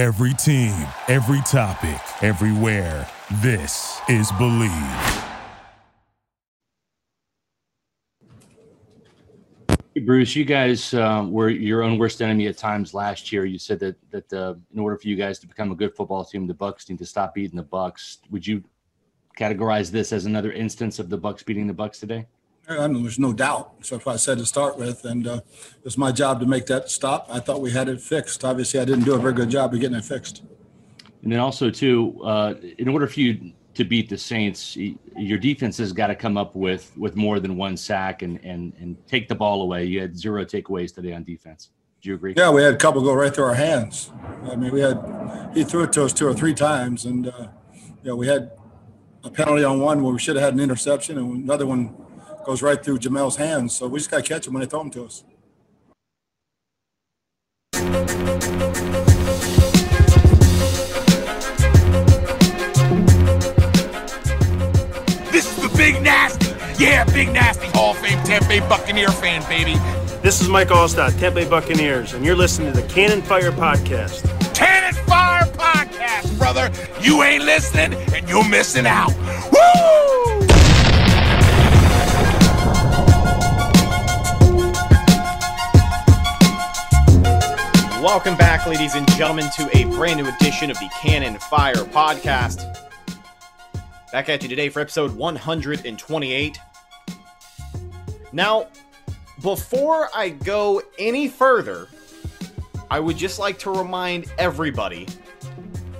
Every team, every topic, everywhere. This is Bleav. Bruce, you guys um, were your own worst enemy at times last year. You said that that uh, in order for you guys to become a good football team, the Bucks need to stop beating the Bucks. Would you categorize this as another instance of the Bucks beating the Bucks today? I mean, there's no doubt. So what I said to start with, and uh, it was my job to make that stop. I thought we had it fixed. Obviously, I didn't do a very good job of getting it fixed. And then also too, uh, in order for you to beat the Saints, your defense has got to come up with with more than one sack and and and take the ball away. You had zero takeaways today on defense. Do you agree? Yeah, we had a couple go right through our hands. I mean, we had he threw it to us two or three times, and uh, you know we had a penalty on one where we should have had an interception, and another one goes right through Jamel's hands. So we just got to catch them when they throw them to us. This is the Big Nasty. Yeah, Big Nasty Hall of Fame Tampa Bay Buccaneer fan, baby. This is Mike Alstott, Tampa Bay Buccaneers, and you're listening to the Cannon Fire Podcast. Cannon Fire Podcast, brother. You ain't listening, and you're missing out. Woo! Welcome back, ladies and gentlemen, to a brand new edition of the Cannon Fire Podcast. Back at you today for episode 128. Now, before I go any further, I would just like to remind everybody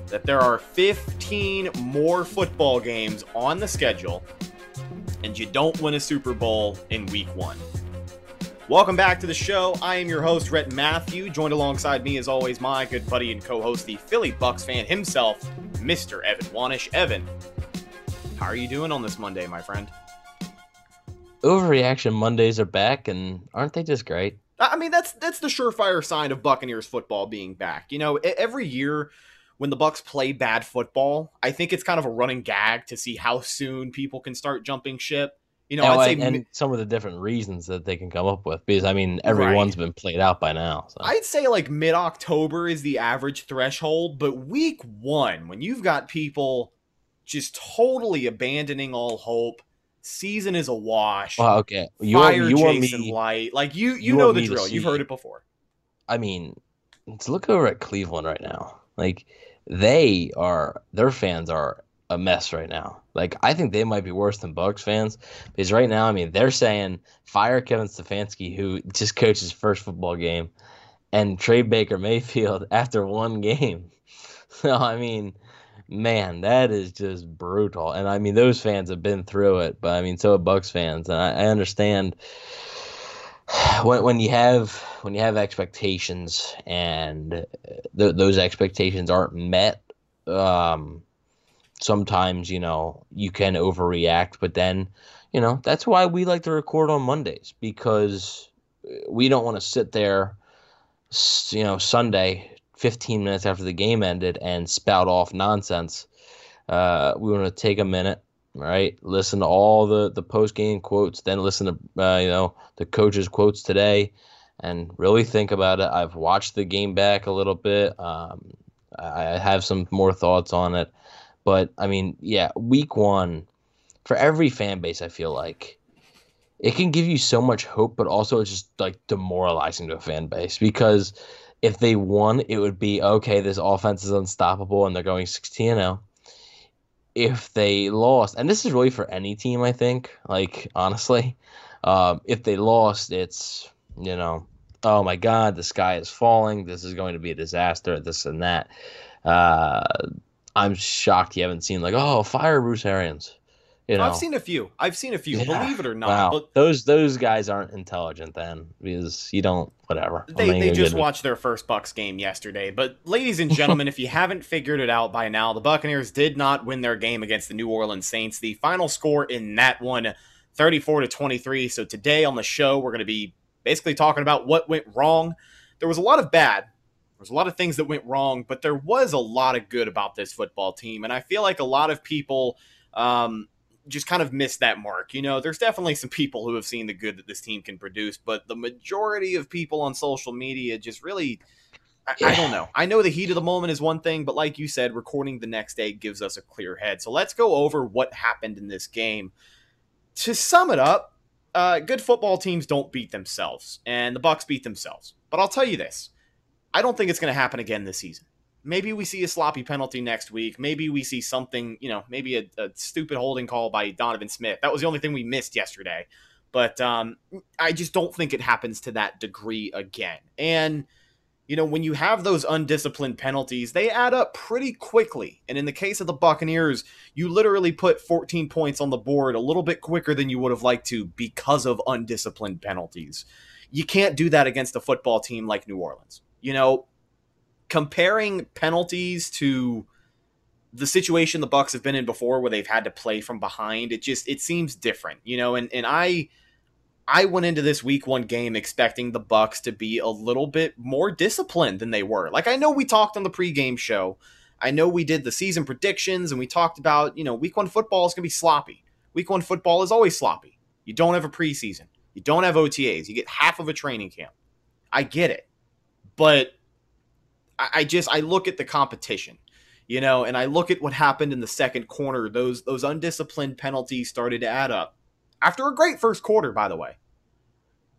that there are 15 more football games on the schedule, and you don't win a Super Bowl in week one. Welcome back to the show. I am your host, Rhett Matthew, joined alongside me, as always, my good buddy and co host, the Philly Bucks fan himself, Mr. Evan Wanish. Evan, how are you doing on this Monday, my friend? Overreaction Mondays are back, and aren't they just great? I mean, that's that's the surefire sign of Buccaneers football being back. You know, every year when the Bucks play bad football, I think it's kind of a running gag to see how soon people can start jumping ship. You know, and, I'd say and mi- some of the different reasons that they can come up with, because I mean, everyone's been played out by now. So. I'd say like mid October is the average threshold, but week one, when you've got people just totally abandoning all hope, season is a wash. Well, okay, you fire want, you Jason me? Light, like you, you, you know the drill. You've heard it before. I mean, let's look over at Cleveland right now. Like they are, their fans are a mess right now. Like I think they might be worse than Bucks fans because right now, I mean, they're saying fire Kevin Stefanski, who just coached his first football game, and trade Baker Mayfield after one game. So I mean, man, that is just brutal. And I mean, those fans have been through it, but I mean, so have Bucks fans, and I, I understand when when you have when you have expectations and th- those expectations aren't met. Um, sometimes you know you can overreact, but then you know that's why we like to record on Mondays because we don't want to sit there, you know, Sunday, 15 minutes after the game ended and spout off nonsense. Uh, we want to take a minute, right? Listen to all the the post game quotes, then listen to uh, you know the coaches' quotes today, and really think about it. I've watched the game back a little bit. Um, I have some more thoughts on it, but I mean, yeah, week one for every fan base, I feel like it can give you so much hope, but also it's just like demoralizing to a fan base because if they won, it would be okay. This offense is unstoppable, and they're going sixteen zero. If they lost, and this is really for any team, I think. Like honestly, um, if they lost, it's you know, oh my God, the sky is falling. This is going to be a disaster. This and that. Uh, I'm shocked you haven't seen like, oh, fire Bruce Arians. You know, I've seen a few. I've seen a few. Yeah. Believe it or not, wow, but those those guys aren't intelligent then because you don't whatever. They, they just watched their first Bucks game yesterday. But ladies and gentlemen, if you haven't figured it out by now, the Buccaneers did not win their game against the New Orleans Saints. The final score in that one, 34 to 23. So today on the show, we're going to be basically talking about what went wrong. There was a lot of bad. There was a lot of things that went wrong, but there was a lot of good about this football team. And I feel like a lot of people um, just kind of missed that mark. You know, there's definitely some people who have seen the good that this team can produce, but the majority of people on social media just really I, I don't know. I know the heat of the moment is one thing, but like you said, recording the next day gives us a clear head. So let's go over what happened in this game. To sum it up, uh, good football teams don't beat themselves, and the Bucks beat themselves. But I'll tell you this: I don't think it's going to happen again this season. Maybe we see a sloppy penalty next week. Maybe we see something, you know, maybe a, a stupid holding call by Donovan Smith. That was the only thing we missed yesterday. But um, I just don't think it happens to that degree again. And you know, when you have those undisciplined penalties, they add up pretty quickly. And in the case of the Buccaneers, you literally put 14 points on the board a little bit quicker than you would have liked to because of undisciplined penalties. You can't do that against a football team like New Orleans. You know, comparing penalties to the situation the Bucks have been in before where they've had to play from behind, it just it seems different, you know, and and I I went into this week one game expecting the Bucks to be a little bit more disciplined than they were. Like I know we talked on the pregame show. I know we did the season predictions and we talked about, you know, week one football is gonna be sloppy. Week one football is always sloppy. You don't have a preseason. You don't have OTAs. You get half of a training camp. I get it. But I, I just I look at the competition you know and i look at what happened in the second quarter. Those those undisciplined penalties started to add up after a great first quarter by the way.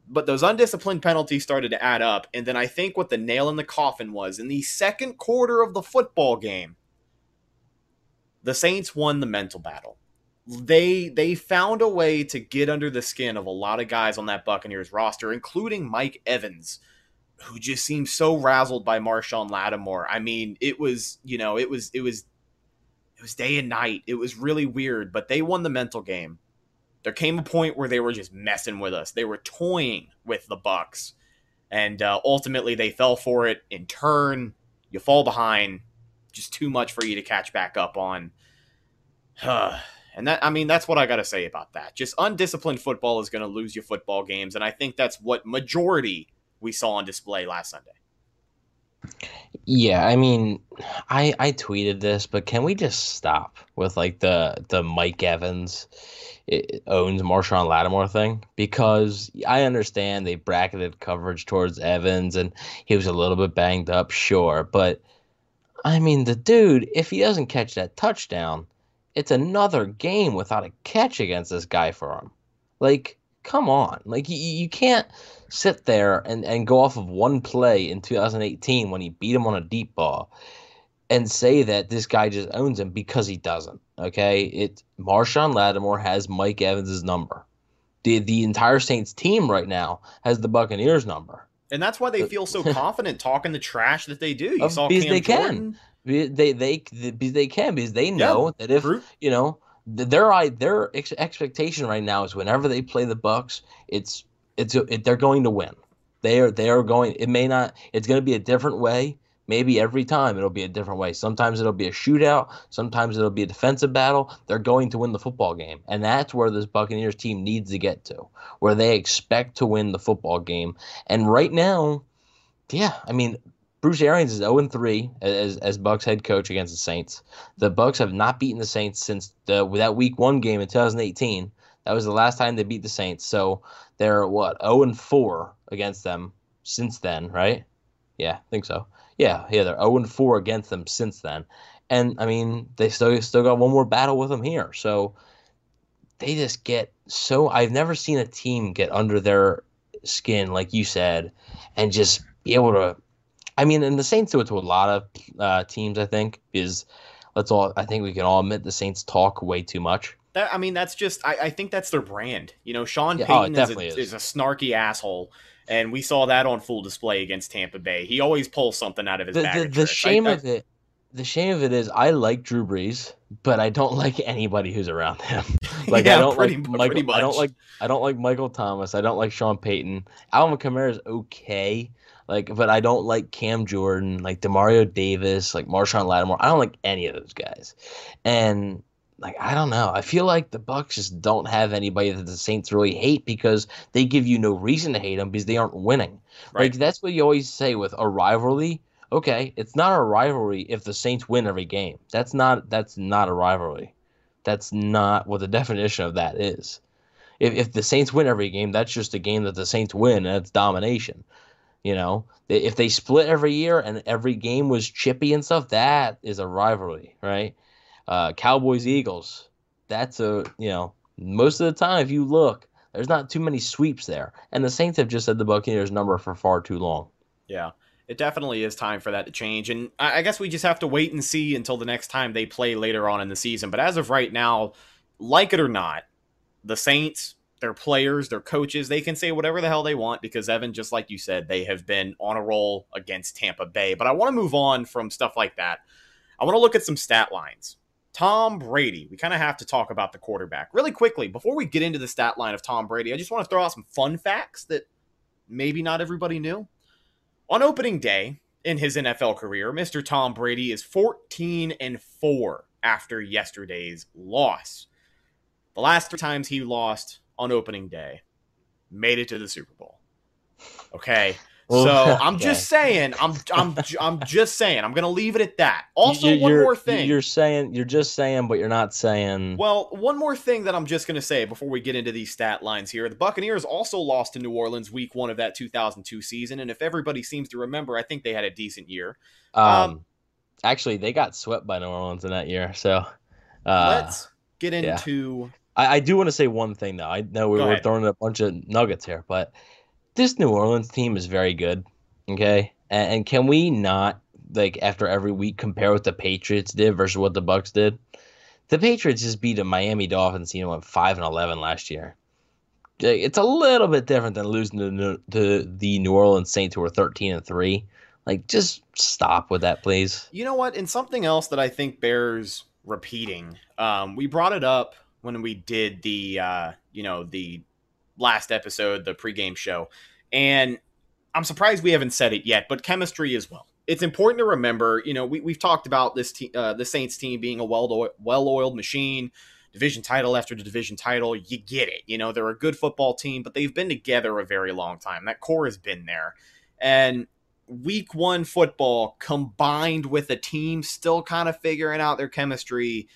But those undisciplined penalties started to add up and then i think what the nail in the coffin was in the second quarter of the football game the saints won the mental battle. They they found a way to get under the skin of a lot of guys on that buccaneers roster including mike evans who just seemed so razzled by Marshon Lattimore. I mean, it was, you know, it was it was it was day and night. It was really weird, but they won the mental game. There came a point where they were just messing with us. They were toying with the Bucks. And uh, ultimately they fell for it in turn. You fall behind, just too much for you to catch back up on. and that I mean that's what I got to say about that. Just undisciplined football is going to lose you football games and I think that's what majority we saw on display last Sunday. Yeah, I mean, I I tweeted this, but can we just stop with like the the Mike Evans owns Marshon Lattimore thing? Because I understand they bracketed coverage towards Evans and he was a little bit banged up, sure, but I mean, the dude, if he doesn't catch that touchdown, it's another game without a catch against this guy for him. Like, come on. Like, you, you can't sit there and, and go off of one play in 2018 when he beat him on a deep ball and say that this guy just owns him because he doesn't. Okay, it Marshon Lattimore has Mike Evans's number. The the entire Saints team right now has the Buccaneers number. And that's why they uh, feel so confident talking the trash that they do. You saw because Cam they Jordan. can. They they because they can because they know that if True. you know their their ex- expectation right now is whenever they play the Bucks, it's it's it, they're going to win. They are they are going. It may not. It's going to be a different way. Maybe every time it'll be a different way. Sometimes it'll be a shootout. Sometimes it'll be a defensive battle. They're going to win the football game, and that's where this Buccaneers team needs to get to, where they expect to win the football game. And right now, yeah, I mean, Bruce Arians is 0 3 as as Bucks head coach against the Saints. The Bucks have not beaten the Saints since the that Week One game in 2018. That was the last time they beat the Saints. So they're what 0 and 4 against them since then, right? Yeah, I think so. Yeah, yeah, they're 0 and 4 against them since then. And I mean, they still still got one more battle with them here. So they just get so I've never seen a team get under their skin like you said and just be able to I mean, and the Saints do it to a lot of uh, teams, I think, is let's all I think we can all admit the Saints talk way too much. That, I mean, that's just I, I think that's their brand. You know, Sean Yeah, oh, Payton is, a, is. is a snarky asshole, and we saw that on full display against Tampa Bay. He always pulls something out of his The, bag. the, the tricks. I- shame I- of it the shame of it is I like Drew Brees, but I don't like anybody who's around him. Like Yeah, I don't pretty like Michael. I don't like I don't like Michael Thomas. I don't like Sean Payton. Alvin Kamara is okay. Like, but I don't like Cam Jordan, like Demario Davis, like Marshon Lattimore. I don't like any of those guys. And like I don't know. I feel like the Bucks just don't have anybody that the Saints really hate because they give you no reason to hate them because they aren't winning. Right. Like that's what you always say with a rivalry. Okay, it's not a rivalry if the Saints win every game. That's not that's not a rivalry. That's not what the definition of that is. If if the Saints win every game, that's just a game that the Saints win and it's domination. You know, if they split every year and every game was chippy and stuff, that is a rivalry, right? Uh, Cowboys Eagles, that's a you know most of the time if you look, there's not too many sweeps there, and the Saints have just said the Buccaneers number for far too long. Yeah, it definitely is time for that to change. And I guess we just have to wait and see until the next time they play later on in the season. But as of right now, like it or not, the Saints, their players, their coaches, they can say whatever the hell they want because Evan, just like you said, they have been on a roll against Tampa Bay. But I want to move on from stuff like that. I want to look at some stat lines. Tom Brady, we kind of have to talk about the quarterback really quickly. Before we get into the stat line of Tom Brady, I just want to throw out some fun facts that maybe not everybody knew. On opening day in his NFL career, Mr. Tom Brady is 14 and 4 after yesterday's loss. The last three times he lost on opening day made it to the Super Bowl. Okay. Well, so I'm okay. just saying, I'm I'm I'm just saying, I'm gonna leave it at that. Also, You- one more thing. You're saying you're just saying, but you're not saying. Well, one more thing that I'm just going to say before we get into these stat lines here. The Buccaneers also lost to New Orleans week one of that 2002 season. And if everybody seems to remember, I think they had a decent year. um, um, actually, they got swept by New Orleans in that year. So, uh, Let's get yeah. Into. I, I do want to say one thing though. I know we Go were ahead. throwing a bunch of nuggets here, but this New Orleans team is very good. Okay, and, and can we not like after every week compare what the Patriots did versus what the Bucks did? The Patriots just beat a Miami Dolphins team went five and eleven last year. It's a little bit different than losing to, to the New Orleans Saints who were thirteen and three. Like, just stop with that, please. You know what? And something else that I think bears repeating. Um, we brought it up when we did the, uh, you know, the last episode, the pregame show, and I'm surprised we haven't said it yet. But chemistry as well. It's important to remember. You know, we we've talked about this te- uh, the Saints team being a well well oiled machine. Division title after the division title, you get it. You know, they're a good football team, but they've been together a very long time. That core has been there. And week one football combined with a team still kind of figuring out their chemistry,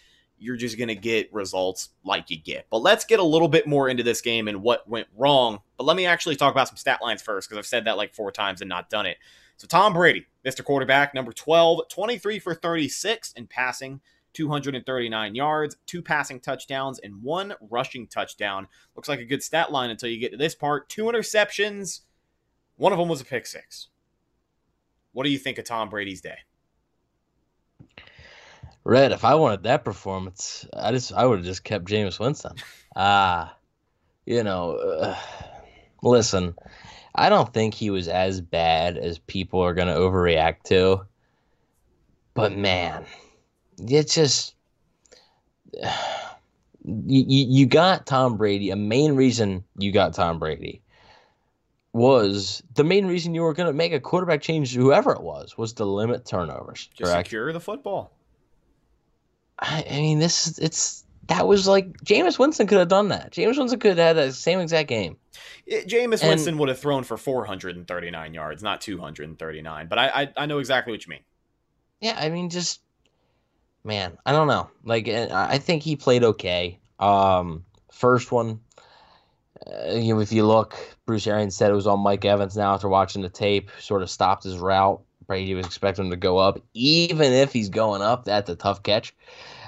you're just going to get results like you get. But let's get a little bit more into this game and what went wrong. But let me actually talk about some stat lines first because I've said that like four times and not done it. So Tom Brady, Mr. Quarterback, number 12, 23 for 36 in passing. 239 yards, two passing touchdowns, and one rushing touchdown. Looks like a good stat line until you get to this part. Two interceptions. One of them was a pick six. What do you think of Tom Brady's day? Rhett, if I wanted that performance, I just I would have just kept Jameis Winston. Ah, you know, uh, listen, I don't think he was as bad as people are going to overreact to. But man, it's just you, you you got Tom Brady. A main reason you got Tom Brady was the main reason you were going to make a quarterback change, whoever it was, was to limit turnovers. Just correct? secure the football. I, I mean, this is it's that was like Jameis Winston could have done that. Jameis Winston could have had the same exact game. It, Jameis And- Winston would have thrown for 439 yards, not 239. But I, I, I know exactly what you mean. Yeah, I mean, just man, I don't know. Like, I I think he played okay. Um, first one, uh, you know, if you look, Bruce Arians said it was on Mike Evans. Now after watching the tape, sort of stopped his route. Brady was expecting him to go up, even if he's going up. That's a tough catch.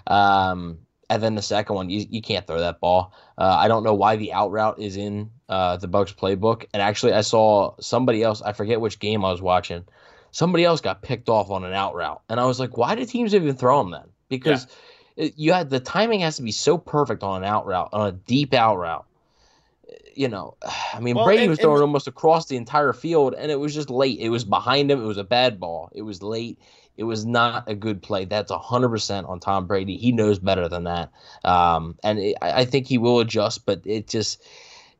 Um, and then the second one, you, you can't throw that ball. Uh, I don't know why the out route is in uh, the Bucks playbook. And actually, I saw somebody else. I forget which game I was watching. Somebody else got picked off on an out route, and I was like, why do teams even throw them then? Because it, you had the timing has to be so perfect on an out route, on a deep out route. You know, I mean, Well, Brady and- was throwing and- almost across the entire field, and it was just late. It was behind him. It was a bad ball. It was late. It was not a good play. That's hundred percent on Tom Brady. He knows better than that, um, and it, I I think he will adjust. But it just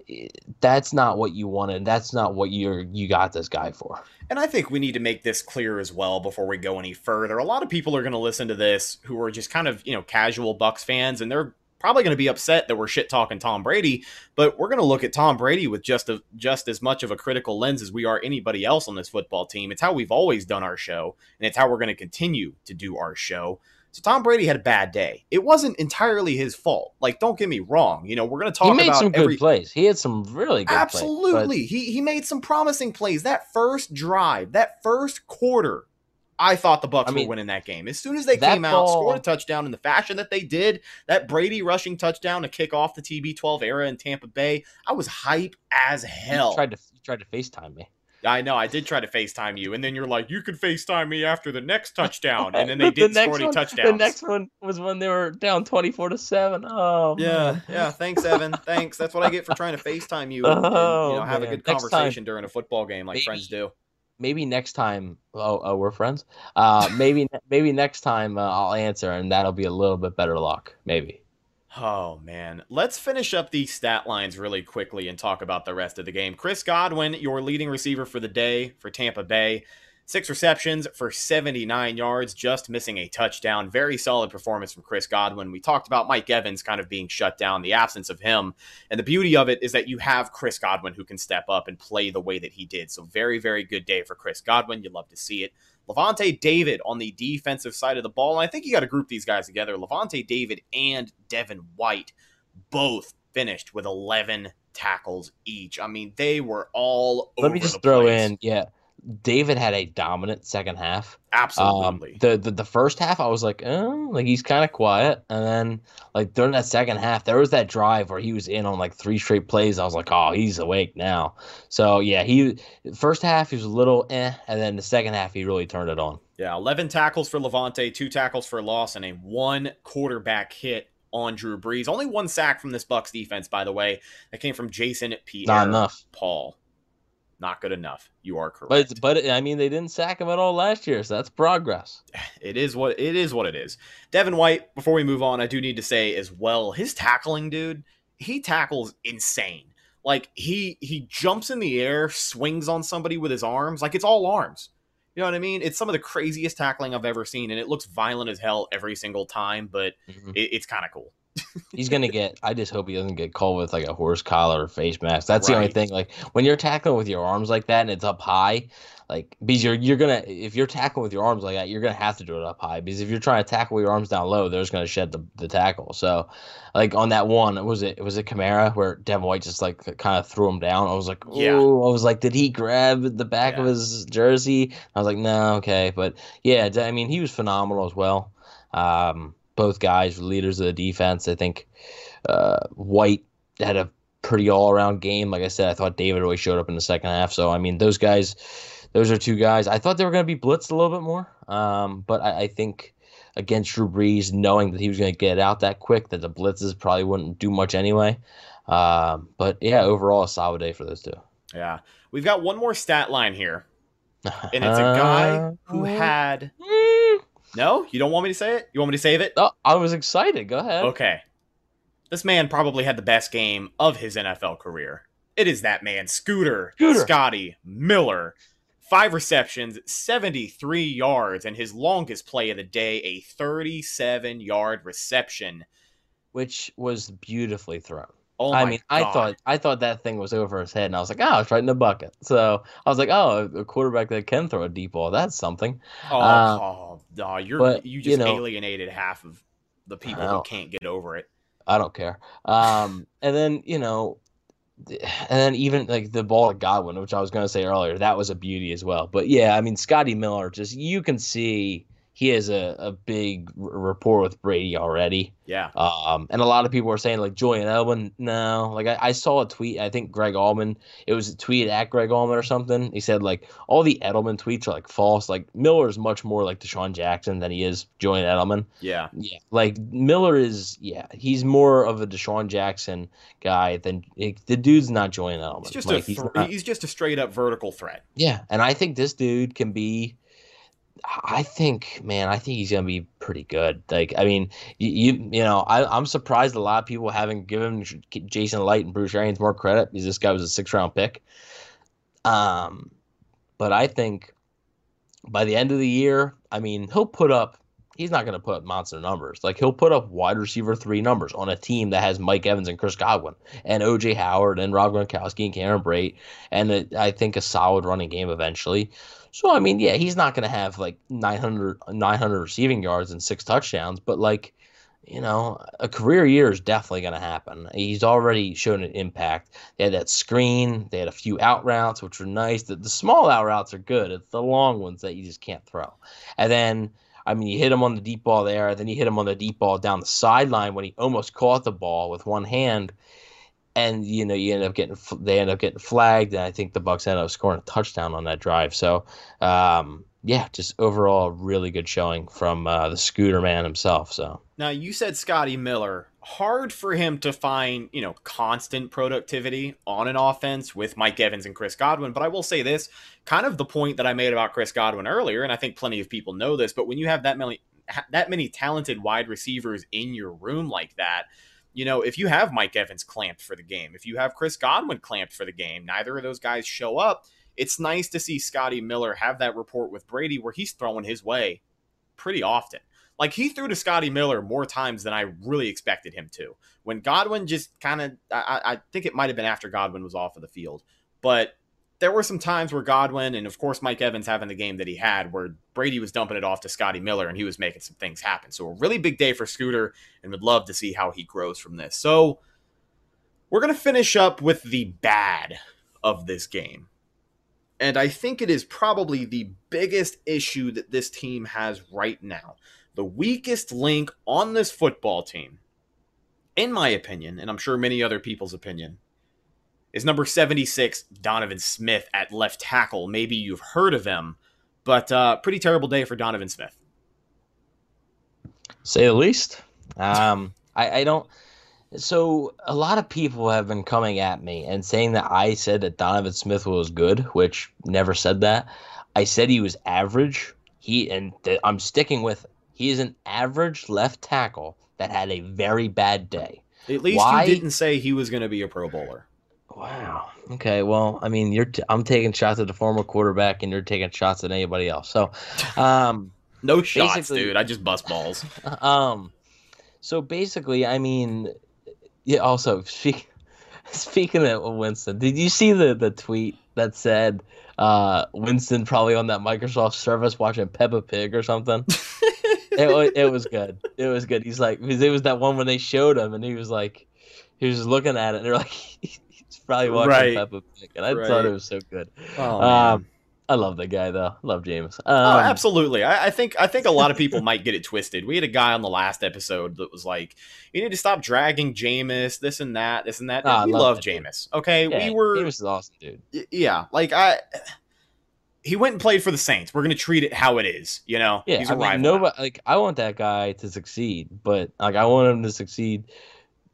it- that's not what you wanted. That's not what you're you got this guy for. And I think we need to make this clear as well before we go any further. A lot of people are going to listen to this who are just kind of, you know, casual Bucks fans and they're probably going to be upset that we're shit talking Tom Brady, but we're going to look at Tom Brady with just a, just as much of a critical lens as we are anybody else on this football team. It's how we've always done our show and it's how we're going to continue to do our show. So Tom Brady had a bad day. It wasn't entirely his fault. Like, don't get me wrong. You know, we're going to talk he made about some good every. plays. He had some really good Absolutely. plays. he he made some promising plays. That first drive, that first quarter, I thought the Bucks I mean, were winning that game. As soon as they came out, ball- scored a touchdown in the fashion that they did, that Brady rushing touchdown to kick off the TB12 era in Tampa Bay, I was hype as hell. He tried to he tried to FaceTime me. I know. I did try to FaceTime you, and then you're like, you can FaceTime me after the next touchdown, and then they did next score any one- touchdowns. The next one was when they were down twenty four to seven. Oh Yeah, man. yeah. Thanks, Evan. Thanks. That's what I get for trying to FaceTime you and, and, you oh, know Oh, have a good Next time- conversation during a football game like Maybe. friends do. Maybe next time. Oh, oh we're friends. Uh, maybe maybe next time uh, I'll answer, and that'll be a little bit better luck. Maybe. Oh man, let's finish up these stat lines really quickly and talk about the rest of the game. Chris Godwin, your leading receiver for the day for Tampa Bay. Six receptions for 79 yards, just missing a touchdown. Very solid performance from Chris Godwin. We talked about Mike Evans kind of being shut down, the absence of him. And the beauty of it is that you have Chris Godwin who can step up and play the way that he did. So, very, very good day for Chris Godwin. You'd love to see it. Lavonte David on the defensive side of the ball. And I think you got to group these guys together. Lavonte David and Devin White both finished with 11 tackles each. I mean, they were all Let me just throw place. in, yeah. David had a dominant second half. Absolutely. Um, the, the the first half, I was like, oh, like he's kind of quiet, and then like during that second half, there was that drive where he was in on like three straight plays. I was like, oh, he's awake now. So yeah, he first half he was a little eh, and then the second half he really turned it on. yeah, 11 tackles for Lavonte, two tackles for loss, and a one quarterback hit on Drew Brees. Only one sack from this Bucks defense, by the way. That came from Jason Pierre Not enough. Paul. Not good enough. You are correct. But but I mean they didn't sack him at all last year, so that's progress. it is what it is what it is. Devin White, before we move on, I do need to say as well, his tackling, dude, he tackles insane. Like he he jumps in the air, swings on somebody with his arms, like it's all arms. You know what I mean? It's some of the craziest tackling I've ever seen, and it looks violent as hell every single time, but Mhm. it, it's kind of cool. He's gonna get. I just hope he doesn't get called with like a horse collar or face mask. That's the only thing. Like when you're tackling with your arms like that and it's up high, like because you're you're gonna if you're tackling with your arms like that, you're gonna have to do it up high because if you're trying to tackle with your arms down low, they're just gonna shed the, the tackle. So, like on that one, was it was it Kamara where Devin White just like kind of threw him down? I was like, oh, Yeah. I was like, did he grab the back of his jersey? I was like, no, okay, but yeah, I mean he was phenomenal as well. Um, both guys were leaders of the defense. I think uh, White had a pretty all around game. Like I said, I thought David always showed up in the second half. So I mean, those guys, those are two guys. I thought they were going to be blitzed a little bit more, um, but I, I think against Drew Brees, knowing that he was going to get out that quick, that the blitzes probably wouldn't do much anyway. Um, but yeah, overall, a solid day for those two. Yeah. We've got one more stat line here, and it's a guy who Uh, had mm, No, you don't want me to say it? You want me to save it? oh, I was excited. Go ahead. Okay. This man probably had the best game of his NFL career. It is that man, Scooter, Scooter. Scotty Miller. Five receptions, 73 yards, and his longest play of the day, a 37 yard reception. Which was beautifully thrown. Oh I mean, I thought I thought that thing was over his head, and I was like, oh, it's right in the bucket. So I was like, oh, a quarterback that can throw a deep ball, that's something. Oh, uh, oh, no, you're but, you you just know- alienated half of the people who can't get over it. I don't care. Um, and then you know, and then even like the ball at Godwin, which I was gonna say earlier, that was a beauty as well. But yeah, I mean, Scotty Miller, just you can see he has a, a big r- rapport with Brady already. Yeah. Um, and a lot of people are saying like Julian Edelman. No, like I, I saw a tweet. I think Greg Auman. It was a tweet at Greg Auman or something. He said like all the Edelman tweets are like false. Like Miller is much more like DeSean Jackson than he is Julian Edelman. Yeah. Yeah, like Miller is. Yeah, he's more of a DeSean Jackson guy than like, the dude's not Julian Edelman. He's just like, a he's not- he's just a straight up vertical threat. yeah, and I think this dude can be. I think, man, I think he's gonna be pretty good. Like, I mean, you, you, know, I, I'm surprised a lot of people haven't given Jason Licht and Bruce Arians more credit because this guy was a six round pick. Um, but I think by the end of the year, I mean, he'll put up he's not going to put up monster numbers. Like he'll put up wide receiver three numbers on a team that has Mike Evans and Chris Godwin and OJ Howard and Rob Gronkowski and Cameron Brate and a, I think a solid running game eventually. So I mean, yeah, he's not going to have like 900, 900 receiving yards and six touchdowns, but like you know, a career year is definitely going to happen. He's already shown an impact. They had that screen. They had a few out routes, which were nice. The, the small out routes are good. It's the long ones that you just can't throw. And then, I mean, you hit him on the deep ball there. Then you hit him on the deep ball down the sideline when he almost caught the ball with one hand. And you know, you end up getting they end up getting flagged, and I think the Bucks end up scoring a touchdown on that drive. So, um, yeah, just overall really good showing from uh, the Scooter Man himself. So now you said Scotty Miller. Hard for him to find, you know, constant productivity on an offense with Mike Evans and Chris Godwin. But I will say this, kind of the point that I made about Chris Godwin earlier, and I think plenty of people know this. But when you have that many that many talented wide receivers in your room like that, you know, if you have Mike Evans clamped for the game, if you have Chris Godwin clamped for the game, neither of those guys show up. It's nice to see Scotty Miller have that report with Brady where he's throwing his way pretty often. Like he threw to Scotty Miller more times than I really expected him to. When Godwin just kind of, I, I think it might have been after Godwin was off of the field, but there were some times where Godwin and of course Mike Evans having the game that he had, where Brady was dumping it off to Scotty Miller and he was making some things happen. So a really big day for Scooter, and would love to see how he grows from this. So we're gonna finish up with the bad of this game. And I think it is probably the biggest issue that this team has right now the weakest link on this football team, in my opinion, and I'm sure many other people's opinion, is number 76, Donovan Smith at left tackle. Maybe you've heard of him, but uh, pretty terrible day for Donovan Smith. Say the least. Um, I, I don't. So a lot of people have been coming at me and saying that I said that Donovan Smith was good, which never said that. I said he was average. He and th- I'm sticking with it. He is an average left tackle that had a very bad day. At least Why? you didn't say he was going to be a Pro Bowler. Wow. Okay. Well, I mean, you're t- I'm taking shots at the former quarterback, and you're taking shots at anybody else. So, um, no shots, dude. I just bust balls. Um, so basically, I mean, yeah. Also, speak, speaking of Winston, did you see the the tweet that said uh, Winston probably on that Microsoft service watching Peppa Pig or something? It, was, it was good. It was good. He's like, because it was that one when they showed him, and he was like, he was looking at it, and they're like, he's probably watching right. Peppa Pig, and I right. thought it was so good. Oh, um, I love that guy though. Love Jameis. Um, oh, absolutely. I, I, think I think a lot of people might get it twisted. We had a guy on the last episode that was like, "You need to stop dragging Jameis, this and that, this and that." And oh, we love Jameis. Okay, yeah, we were. Jameis is awesome, dude. Yeah, like I. He went and played for the Saints. We're gonna treat it how it is, you know. Yeah, He's a I mean, nobody like I want that guy to succeed, but like I want him to succeed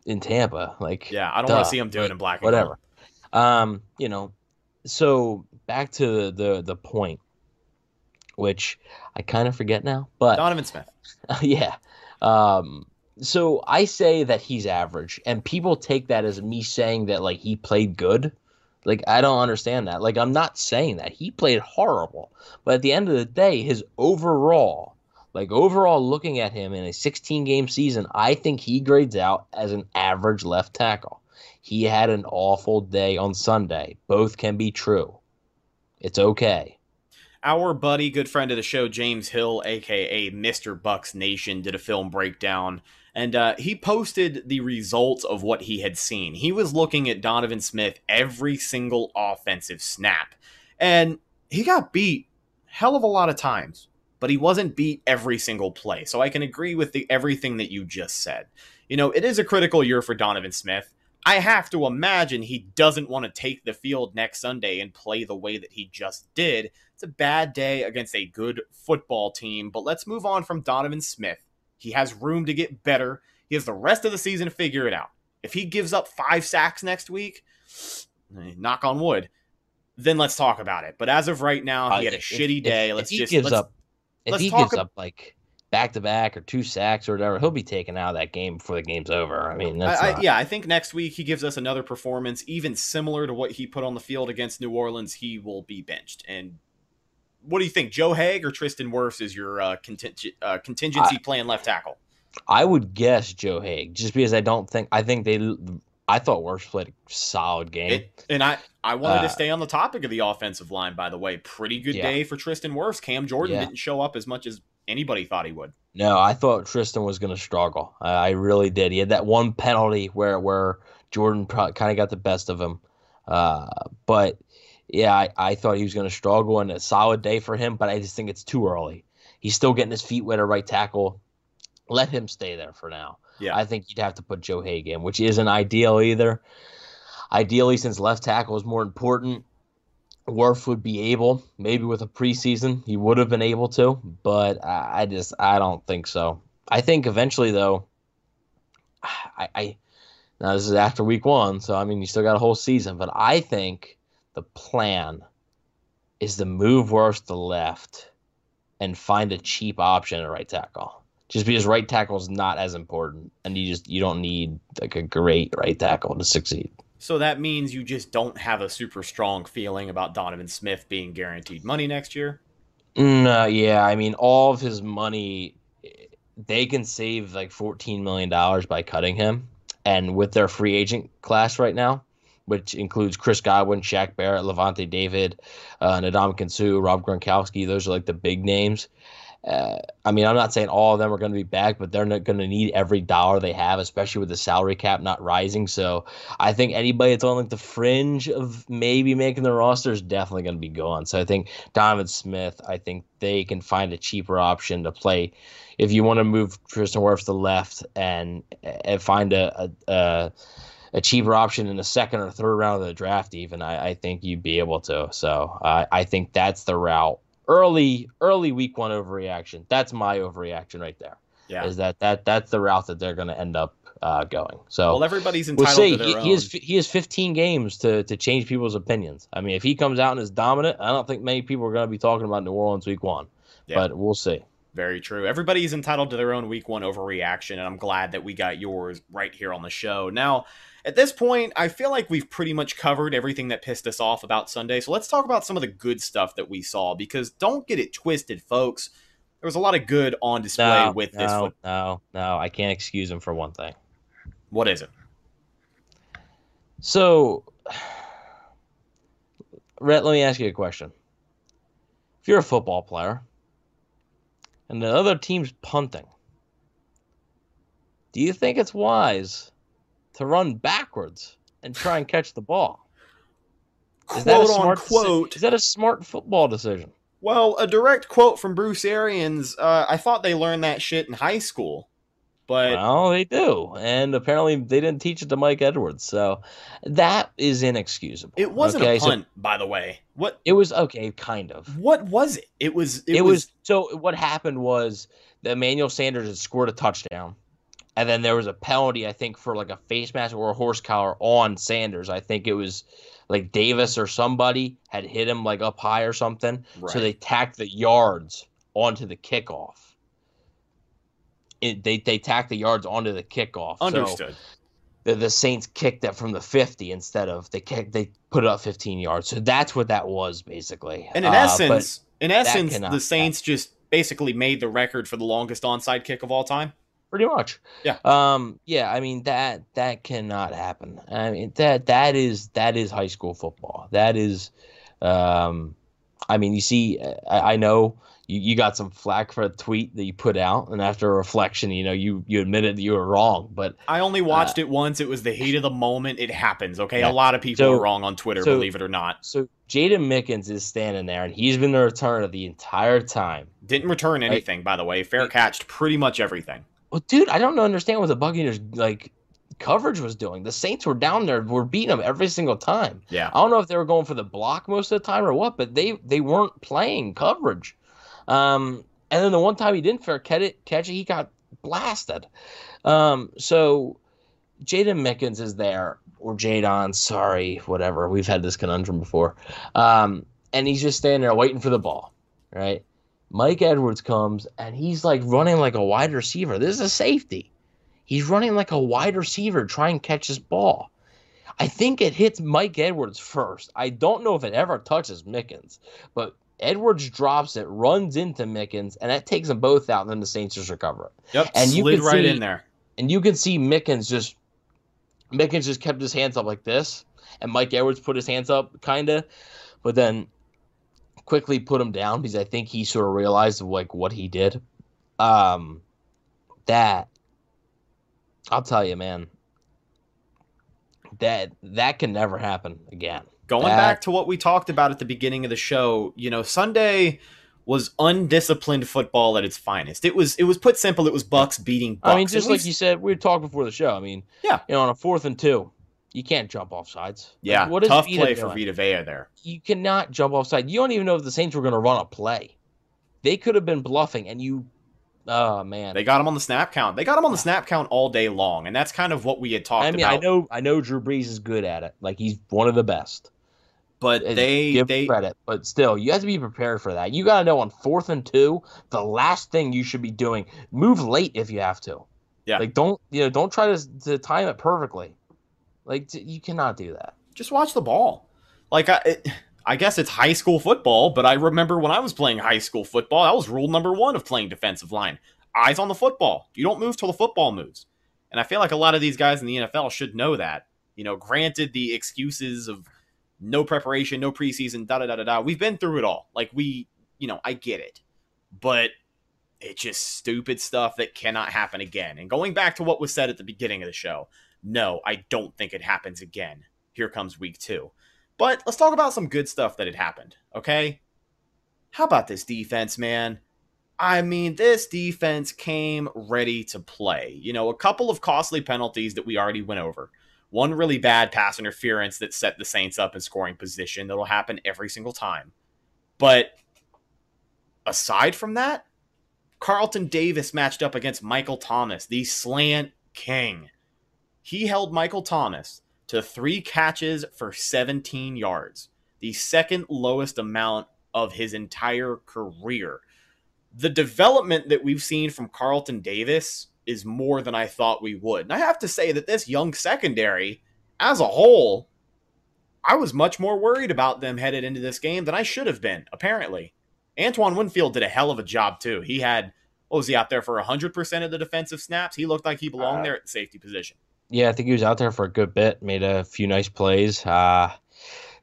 in Tampa. Like, yeah, I don't want to see him doing it in black. whatever. Um, you know, so back to the the point, which I kind of forget now, but Donovan Smith. yeah. Um, so I say that he's average, and people take that as me saying that like he played good. Like I don't understand that. Like I'm not saying that he played horrible, but at the end of the day, his overall, like overall, looking at him in a 16 game season, I think he grades out as an average left tackle. He had an awful day on Sunday. Both can be true. It's okay. Our buddy, good friend of the show, James Hill, aka Mr. Bucks Nation, did a film breakdown and uh, he posted the results of what he had seen. He was looking at Donovan Smith every single offensive snap, and he got beat hell of a lot of times, but he wasn't beat every single play. So I can agree with the everything that you just said. You know, it is a critical year for Donovan Smith. I have to imagine he doesn't want to take the field next Sunday and play the way that he just did. It's a bad day against a good football team, but let's move on from Donovan Smith. He has room to get better. He has the rest of the season to figure it out. If he gives up five sacks next week, eh, knock on wood, then let's talk about it. But as of right now, he had a if, shitty day. If, let's if just gives up. If he gives up like back to back or two sacks or whatever, he'll be taken out of that game before the game's over. I mean, I, I, yeah, I think next week he gives us another performance, even similar to what he put on the field against New Orleans. He will be benched, and what do you think? Joe Haeg or Tristan Wirfs is your uh, conting- uh, contingency plan left tackle? I would guess Joe Haeg, just because I don't think I think they. I thought Wirfs played a solid game. It, and I, I wanted Uh, to stay on the topic of the offensive line. By the way, pretty good Yeah. day for Tristan Wirfs. Cam Jordan Yeah. didn't show up as much as anybody thought he would. No, I thought Tristan was going to struggle. I, I really did. He had that one penalty where where Jordan kind of got the best of him. Uh, but yeah, I, I thought he was going to struggle and a solid day for him. But I just think it's too early. He's still getting his feet wet at right tackle. Let him stay there for now. Yeah. I think you'd have to put Joe Haeg in, which isn't ideal either. Ideally, since left tackle is more important, Worf would be able, maybe with a preseason, he would have been able to, but I, I just I don't think so. I think eventually though, I, I now this is after week one, so I mean you still got a whole season, but I think the plan is to move Worf to the left and find a cheap option at right tackle. Just because right tackle is not as important, and you just you don't need like a great right tackle to succeed. So that means you just don't have a super strong feeling about Donovan Smith being guaranteed money next year. No, yeah, I mean, all of his money, they can save like fourteen million dollars by cutting him, and with their free agent class right now, which includes Chris Godwin, Shaq Barrett, Lavonte David, uh, Ndamukong Suh, Rob Gronkowski, those are like the big names. Uh, I mean, I'm not saying all of them are going to be back, but they're not going to need every dollar they have, especially with the salary cap not rising. So I think anybody that's on like the fringe of maybe making the roster is definitely going to be gone. So I think Donovan Smith, I think they can find a cheaper option to play. If you want to move Tristan Wirfs to left and, and find a, a, a a cheaper option in the second or third round of the draft, even I, I think you'd be able to. So uh, I think that's the route. Early, early week one overreaction. That's my overreaction right there. Yeah. Is that that that's the route that they're going to end up uh, going. So Well, everybody's entitled we'll see. to their He, own. he has he has 15 games to to change people's opinions. I mean, if he comes out and is dominant, I don't think many people are going to be talking about New Orleans week one. Yeah. But we'll see. Very true. Everybody's entitled to their own week one overreaction, and I'm glad that we got yours right here on the show. Now, at this point, I feel like we've pretty much covered everything that pissed us off about Sunday. So let's talk about some of the good stuff that we saw, because don't get it twisted, folks. There was a lot of good on display No, with this. no, Foot- no, no. I can't excuse him for one thing. what is it? So, Rhett, let me ask you a question. If you're a football player and the other team's punting, do you think it's wise to run backwards and try and catch the ball? Is that a Quote smart deci- Is that a smart football decision? Well, a direct quote from Bruce Arians. Uh, I thought they learned that shit in high school, but Well, they do, and apparently they didn't teach it to Mike Edwards, so that is inexcusable. it wasn't okay? a So punt, by the way. What? it was okay, kind of. What was it? It was. It, It, was, was, so. What happened was that Emmanuel Sanders had scored a touchdown, and then there was a penalty, I think, for like a face mask or a horse collar on Sanders. I think it was like Davis or somebody had hit him like up high or something. Right. So they tacked the yards onto the kickoff. It, they they tacked the yards onto the kickoff. So understood. the, the Saints kicked it from the 50 instead of they kicked they put it up 15 yards. So that's what that was basically. And in Uh, essence, in essence, the Saints just basically made the record for the longest onside kick of all time. Pretty much. Yeah. Um. Yeah. I mean that that cannot happen. I mean that that is that is high school football. That is, um, I mean you see, I, I know you, you got some flack for a tweet that you put out, and after a reflection, you know you you admitted that you were wrong, but I only watched it once. It was the heat of the moment. It happens. Okay, Yeah. a lot of people So- are wrong on Twitter, so- believe it or not. so Jaden Mickens is standing there, and he's been the returner the entire time. Didn't return anything, by the way. Fair catched pretty much everything. Well, dude, I don't understand what the Buccaneers like coverage was doing. The Saints were down there, were beating them every single time. Yeah. I don't know if they were going for the block most of the time or what, but they they weren't playing coverage. Um, and then the one time he didn't fair catch it, catch it, he got blasted. Um, so Jaden Mickens is there, or Jadon, sorry, whatever. We've had this conundrum before. Um, and he's just standing there waiting for the ball, right? Mike Edwards comes and he's like running like a wide receiver. This is a safety. He's running like a wide receiver, trying to catch this ball. I think it hits Mike Edwards first. I don't know if it ever touches Mickens, but Edwards drops it, runs into Mickens, and that takes them both out, and then the Saints just recover it. Yep, And you slid right see- in there. And you can see Mickens just Mickens just kept his hands up like this, and Mike Edwards put his hands up kinda, but then quickly put him down because I think he sort of realized like what he did. Um that I'll tell you, man. That that can never happen again. Going That- back to what we talked about at the beginning of the show, you know, Sunday was undisciplined football at its finest. It was it was put simple, it was Bucks beating Bucks. I mean, just like you said, we talked before the show. I mean, Yeah. you know, on a fourth and two, you can't jump off sides. Like, Yeah, what is tough Vita play for doing? Vita Vea there. you cannot jump offside. You don't even know if the Saints were going to run a play. They could have been bluffing, and you, oh man. They got him on the snap count. They got him on the snap count all day long, and that's kind of what we had talked I mean, about. I know, I know, Drew Brees is good at it. Like he's one of the best. but And they give they credit, but still, you have to be prepared for that. You got to know on fourth and two, the last thing you should be doing, move late if you have to. Yeah. Like don't you know? Don't try to to time it perfectly. Like you cannot do that. just watch the ball. Like I, it, I guess it's high school football, but I remember when I was playing high school football, that was rule number one of playing defensive line: eyes on the football. You don't move till the football moves. And I feel like a lot of these guys in the NFL should know that. You know, granted the excuses of no preparation, no preseason, da da da da da. We've been through it all. Like we, you know, I get it, but it's just stupid stuff that cannot happen again. And going back to what was said at the beginning of the show, no, I don't think it happens again. Here comes week two. But let's talk about some good stuff that had happened, okay? How about this defense, man? I mean, this defense came ready to play. You know, a couple of costly penalties that we already went over. One really bad pass interference that set the Saints up in scoring position. That'll happen every single time. But aside from that, Carlton Davis matched up against Michael Thomas, the slant king. He held Michael Thomas to three catches for 17 yards, the second lowest amount of his entire career. The development that we've seen from Carlton Davis is more than I thought we would. And I have to say that this young secondary, as a whole, I was much more worried about them headed into this game than I should have been, apparently. Antoine Winfield did a hell of a job, too. He had, what was he out there for 100% of the defensive snaps? He looked like he belonged Uh, there at the safety position. Yeah, I think he was out there for a good bit. Made a few nice plays. Uh,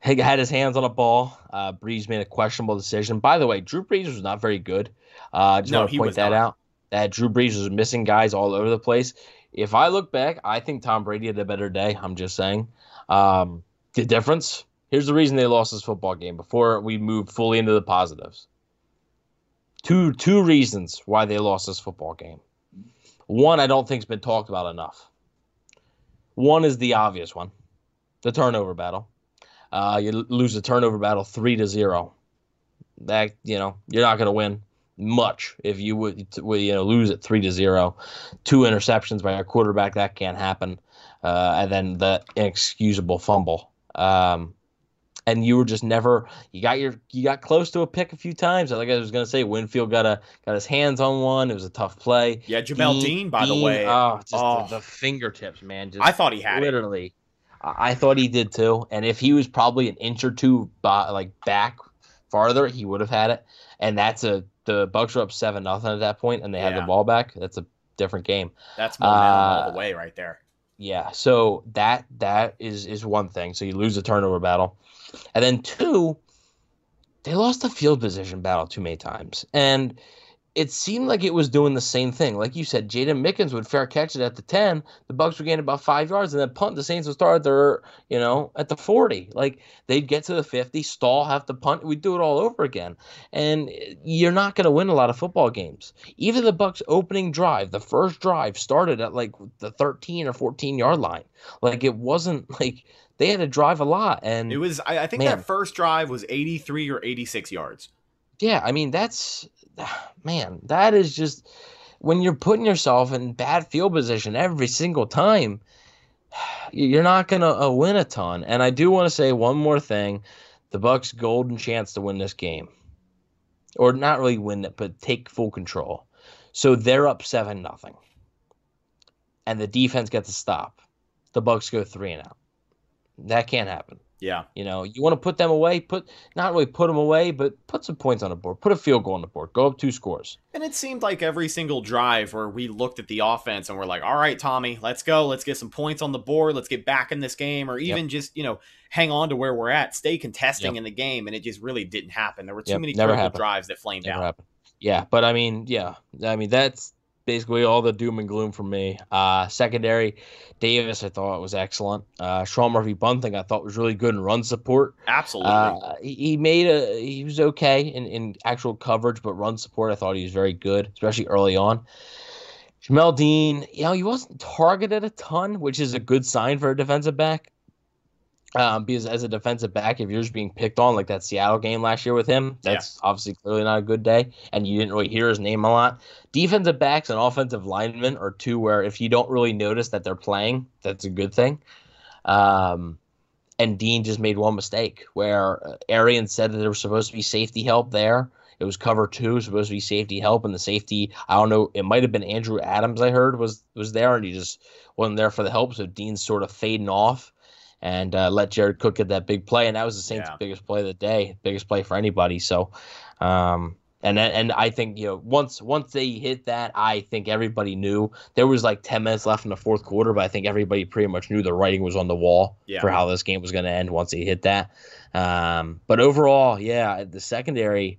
he had his hands on a ball. Uh, Brees made a questionable decision. By the way, Drew Brees was not very good. Uh, I just No, want to point that not. out. That Drew Brees was missing guys all over the place. If I look back, I think Tom Brady had a better day. I'm just saying. Um, the difference. Here's the reason they lost this football game. Before we move fully into the positives, two two reasons why they lost this football game. One, I don't think's been talked about enough. One is the obvious one, the turnover battle. Uh, you lose the turnover battle three to zero. That you know you're not going to win much if you would you know lose at three to zero. Two interceptions by a quarterback that can't happen, uh, and then the inexcusable fumble. Um, and you were just never you got your you got close to a pick a few times. Like I was going to say, Winfield got a got his hands on one. It was a tough play. Yeah, Jamel Dean, by the way. Oh, just Oh. The, the fingertips, man. Just I thought he had it. literally. I I thought he did too. And if he was probably an inch or two ba- like back farther, he would have had it. And that's a the Bucks were up seven nothing at that point, and they had the ball back. That's a different game. That's momentum all Uh, the way right there. Yeah. So that that is is one thing. So you lose the turnover battle, and then two, they lost the field position battle too many times, and it seemed like it was doing the same thing. Like you said, Jaydon Mickens would fair catch it at the ten. The Bucks would gain about five yards, and then punt. The Saints would start at their you know at the forty. Like they'd get to the fifty, stall, have to punt. We'd do it all over again, and you're not going to win a lot of football games. Even the Bucks opening drive, the first drive started at like the 13 or 14 yard line. Like it wasn't like they had to drive a lot and It was. I, I think Man. that first drive was 83 or 86 yards. yeah, I mean that's man, that is just when you're putting yourself in bad field position every single time, you're not going to uh, win a ton. And I do want to say one more thing, the Bucks golden chance to win this game. Or not really win it, but take full control. So they're up 7 nothing. And the defense gets a stop. The Bucks go 3 and out. That can't happen. Yeah. You know, you want to put them away, put not really put them away, but put some points on the board. Put a field goal on the board. Go up two scores. And it seemed like every single drive where we looked at the offense and we're like, all right, Tommy, let's go. Let's get some points on the board. Let's get back in this game. Or even yep. just, you know, hang on to where we're at, stay contesting yep. in the game. And it just really didn't happen. There were too yep. many critical drives that flamed Never out. Happened. Yeah. But I mean, yeah. I mean, that's basically all the doom and gloom for me. Uh, secondary, Davis, I thought was excellent. Uh, Sean Murphy Bunting, I thought was really good in run support. Absolutely. Uh, he, he made a, he was okay in, in actual coverage, but run support, I thought he was very good, especially early on. Jamel Dean, you know, he wasn't targeted a ton, which is a good sign for a defensive back. Um, because as a defensive back, if you're just being picked on like that Seattle game last year with him, that's yeah. obviously clearly not a good day. And you didn't really hear his name a lot. Defensive backs and offensive linemen are two where if you don't really notice that they're playing, that's a good thing. Um, and Dean just made one mistake where Arians said that there was supposed to be safety help there. It was cover two, supposed to be safety help, and the safety, I don't know, it might have been Andrew Adams, I heard, was was there, and he just wasn't there for the help. So Dean's sort of fading off and uh, let Jared Cook get that big play. And that was the Saints' yeah. biggest play of the day, biggest play for anybody. So, um, and and I think you know once once they hit that, I think everybody knew there was like ten minutes left in the fourth quarter, but I think everybody pretty much knew the writing was on the wall yeah. for how this game was going to end once they hit that. Um, but overall, yeah, the secondary.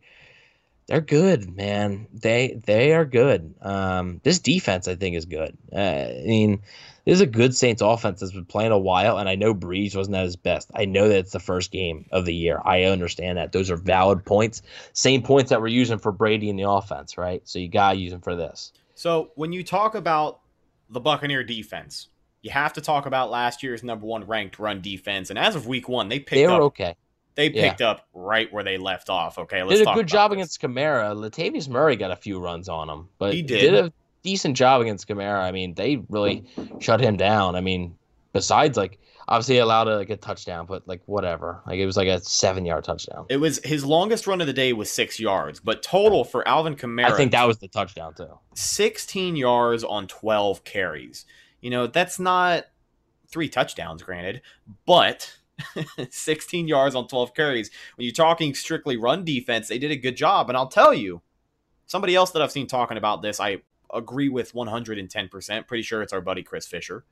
They're good, man. They they are good. Um, this defense, I think, is good. Uh, I mean, this is a good Saints offense that's been playing a while, and I know Brees wasn't at his best. I know that it's the first game of the year. I understand that. Those are valid points. Same points that we're using for Brady in the offense, right? So you got to use them for this. So when you talk about the Buccaneer defense, you have to talk about last year's number one ranked run defense. And as of week one, they picked they were up, okay. They picked yeah. up right where they left off. Okay, let's did a good job this. against Kamara. Latavius Murray got a few runs on him, but he did. did a decent job against Kamara. I mean, they really shut him down. I mean, besides like obviously allowed a, like a touchdown, but like whatever. Like it was like a seven yard touchdown. It was his longest run of the day was six yards, but total for Alvin Kamara. I think that was the touchdown too. Sixteen yards on twelve carries. You know that's not three touchdowns, granted, but. 16 yards on 12 carries. When you're talking strictly run defense, they did a good job. And I'll tell you, somebody else that I've seen talking about this, I agree with 110%. Pretty sure it's our buddy Chris Fisher.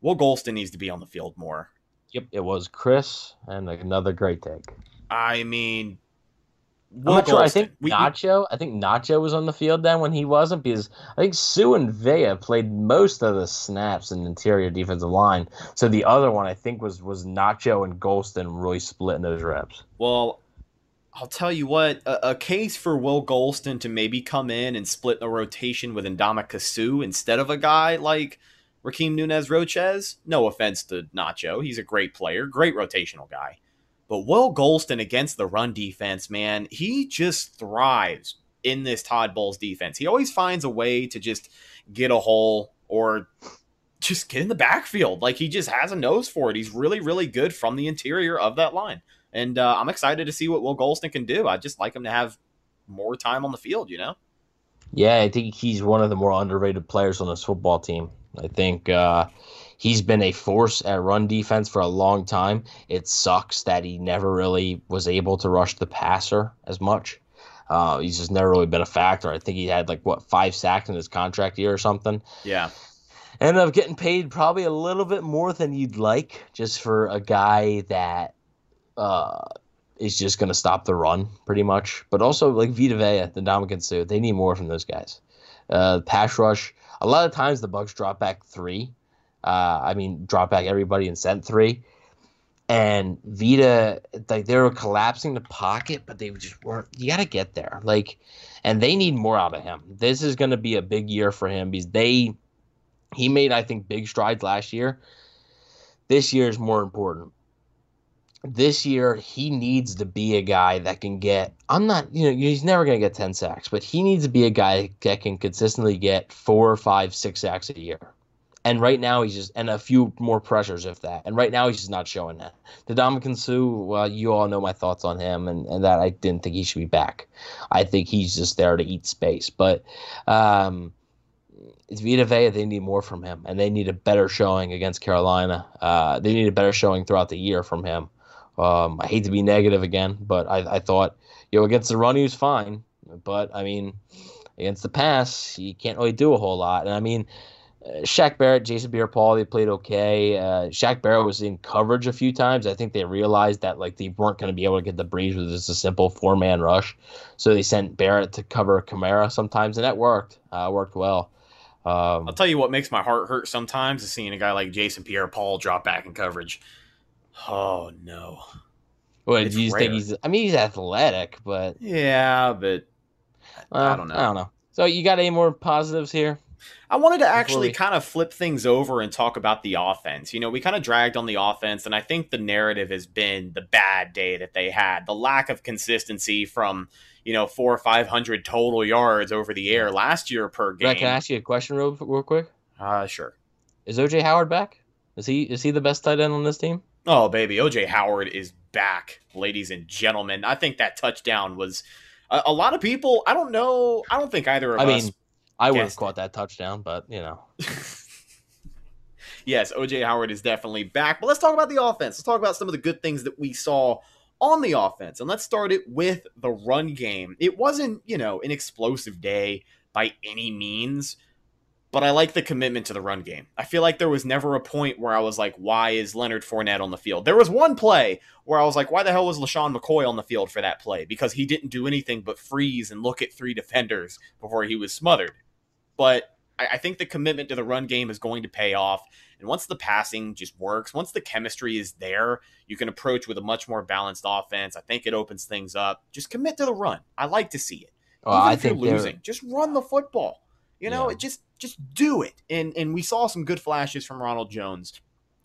Will Gholston needs to be on the field more. Yep, it was Chris and another great take. I mean, Will I'm not sure. I think we, Nacho. I think Nacho was on the field then when he wasn't because I think Suh and Vea played most of the snaps in the interior defensive line. So the other one I think was was Nacho and Gholston really splitting those reps. Well, I'll tell you what, a, a, case for Will Gholston to maybe come in and split the rotation with Ndamukong Suh instead of a guy like Rakeem Nunez Roches. No offense to Nacho. He's a great player, great rotational guy. But Will Gholston against the run defense, man, he just thrives in this Todd Bowles defense. He always finds a way to just get a hole or just get in the backfield. Like he just has a nose for it. He's really, really good from the interior of that line. And uh, I'm excited to see what Will Gholston can do. I just like him to have more time on the field, you know? Yeah, I think he's one of the more underrated players on this football team. I think uh, he's been a force at run defense for a long time. It sucks that he never really was able to rush the passer as much. Uh, he's just never really been a factor. I think he had like what five sacks in his contract year or something. Yeah. Ended up getting paid probably a little bit more than you'd like, just for a guy that uh, is just going to stop the run pretty much. But also like Vita Vea, the Ndamukong Suh, they need more from those guys. Uh, pass rush. A lot of times the Bucks drop back three. Uh, I mean, drop back everybody and sent three. And Vita, like they were collapsing the pocket, but they just weren't. You got to get there, like, and they need more out of him. This is going to be a big year for him because they, he made I think big strides last year. This year is more important this year he needs to be a guy that can get I'm not you know he's never going to get 10 sacks but he needs to be a guy that can consistently get four or five six sacks a year. And right now he's just and a few more pressures if that. And right now he's just not showing that. The Ndamukong Suh well you all know my thoughts on him and, and that I didn't think he should be back. I think he's just there to eat space. But um it's Vita Vea. They need more from him, and they need a better showing against Carolina. Uh, they need a better showing throughout the year from him Um, I hate to be negative again, but I, I thought, you know, against the run, he was fine. But, I mean, against the pass, he can't really do a whole lot. And, I mean, uh, Shaq Barrett, Jason Pierre-Paul, they played okay. Uh, Shaq Barrett was in coverage a few times. I think they realized that like they weren't going to be able to get the Brees with just a simple four-man rush, so they sent Barrett to cover Kamara sometimes, and that worked. Uh, worked well. Um, I'll tell you what makes my heart hurt sometimes is seeing a guy like Jason Pierre-Paul drop back in coverage. Oh no. what it's do you think he's? I mean, he's athletic, but Yeah, but well, I don't know. I don't know. So you got any more positives here? I wanted to actually we- kind of flip things over and talk about the offense. You know, we kind of dragged on the offense, and I think the narrative has been the bad day that they had, the lack of consistency from you know four or five hundred total yards over the air last year per game. Brett, can I ask you a question real, real quick? Uh, sure. Is OJ Howard back? Is he is he the best tight end on this team? Oh, baby, OJ Howard is back, ladies and gentlemen. I think that touchdown was a, a lot of people. I don't know. I don't think either of us. I us mean, I would have caught that touchdown, but you know, yes, OJ Howard is definitely back. But let's talk about the offense. Let's talk about some of the good things that we saw on the offense. And let's start it with the run game. It wasn't, you know, an explosive day by any means, but I like the commitment to the run game. I feel like there was never a point where I was like, why is Leonard Fournette on the field? There was one play where I was like, why the hell was LeSean McCoy on the field for that play? Because he didn't do anything but freeze and look at three defenders before he was smothered. But I, I think the commitment to the run game is going to pay off. And once the passing just works, once the chemistry is there, you can approach with a much more balanced offense. I think it opens things up. Just commit to the run. I like to see it. well, Even I if you're losing, just run the football. You know, Yeah. just just do it. And and we saw some good flashes from Ronald Jones.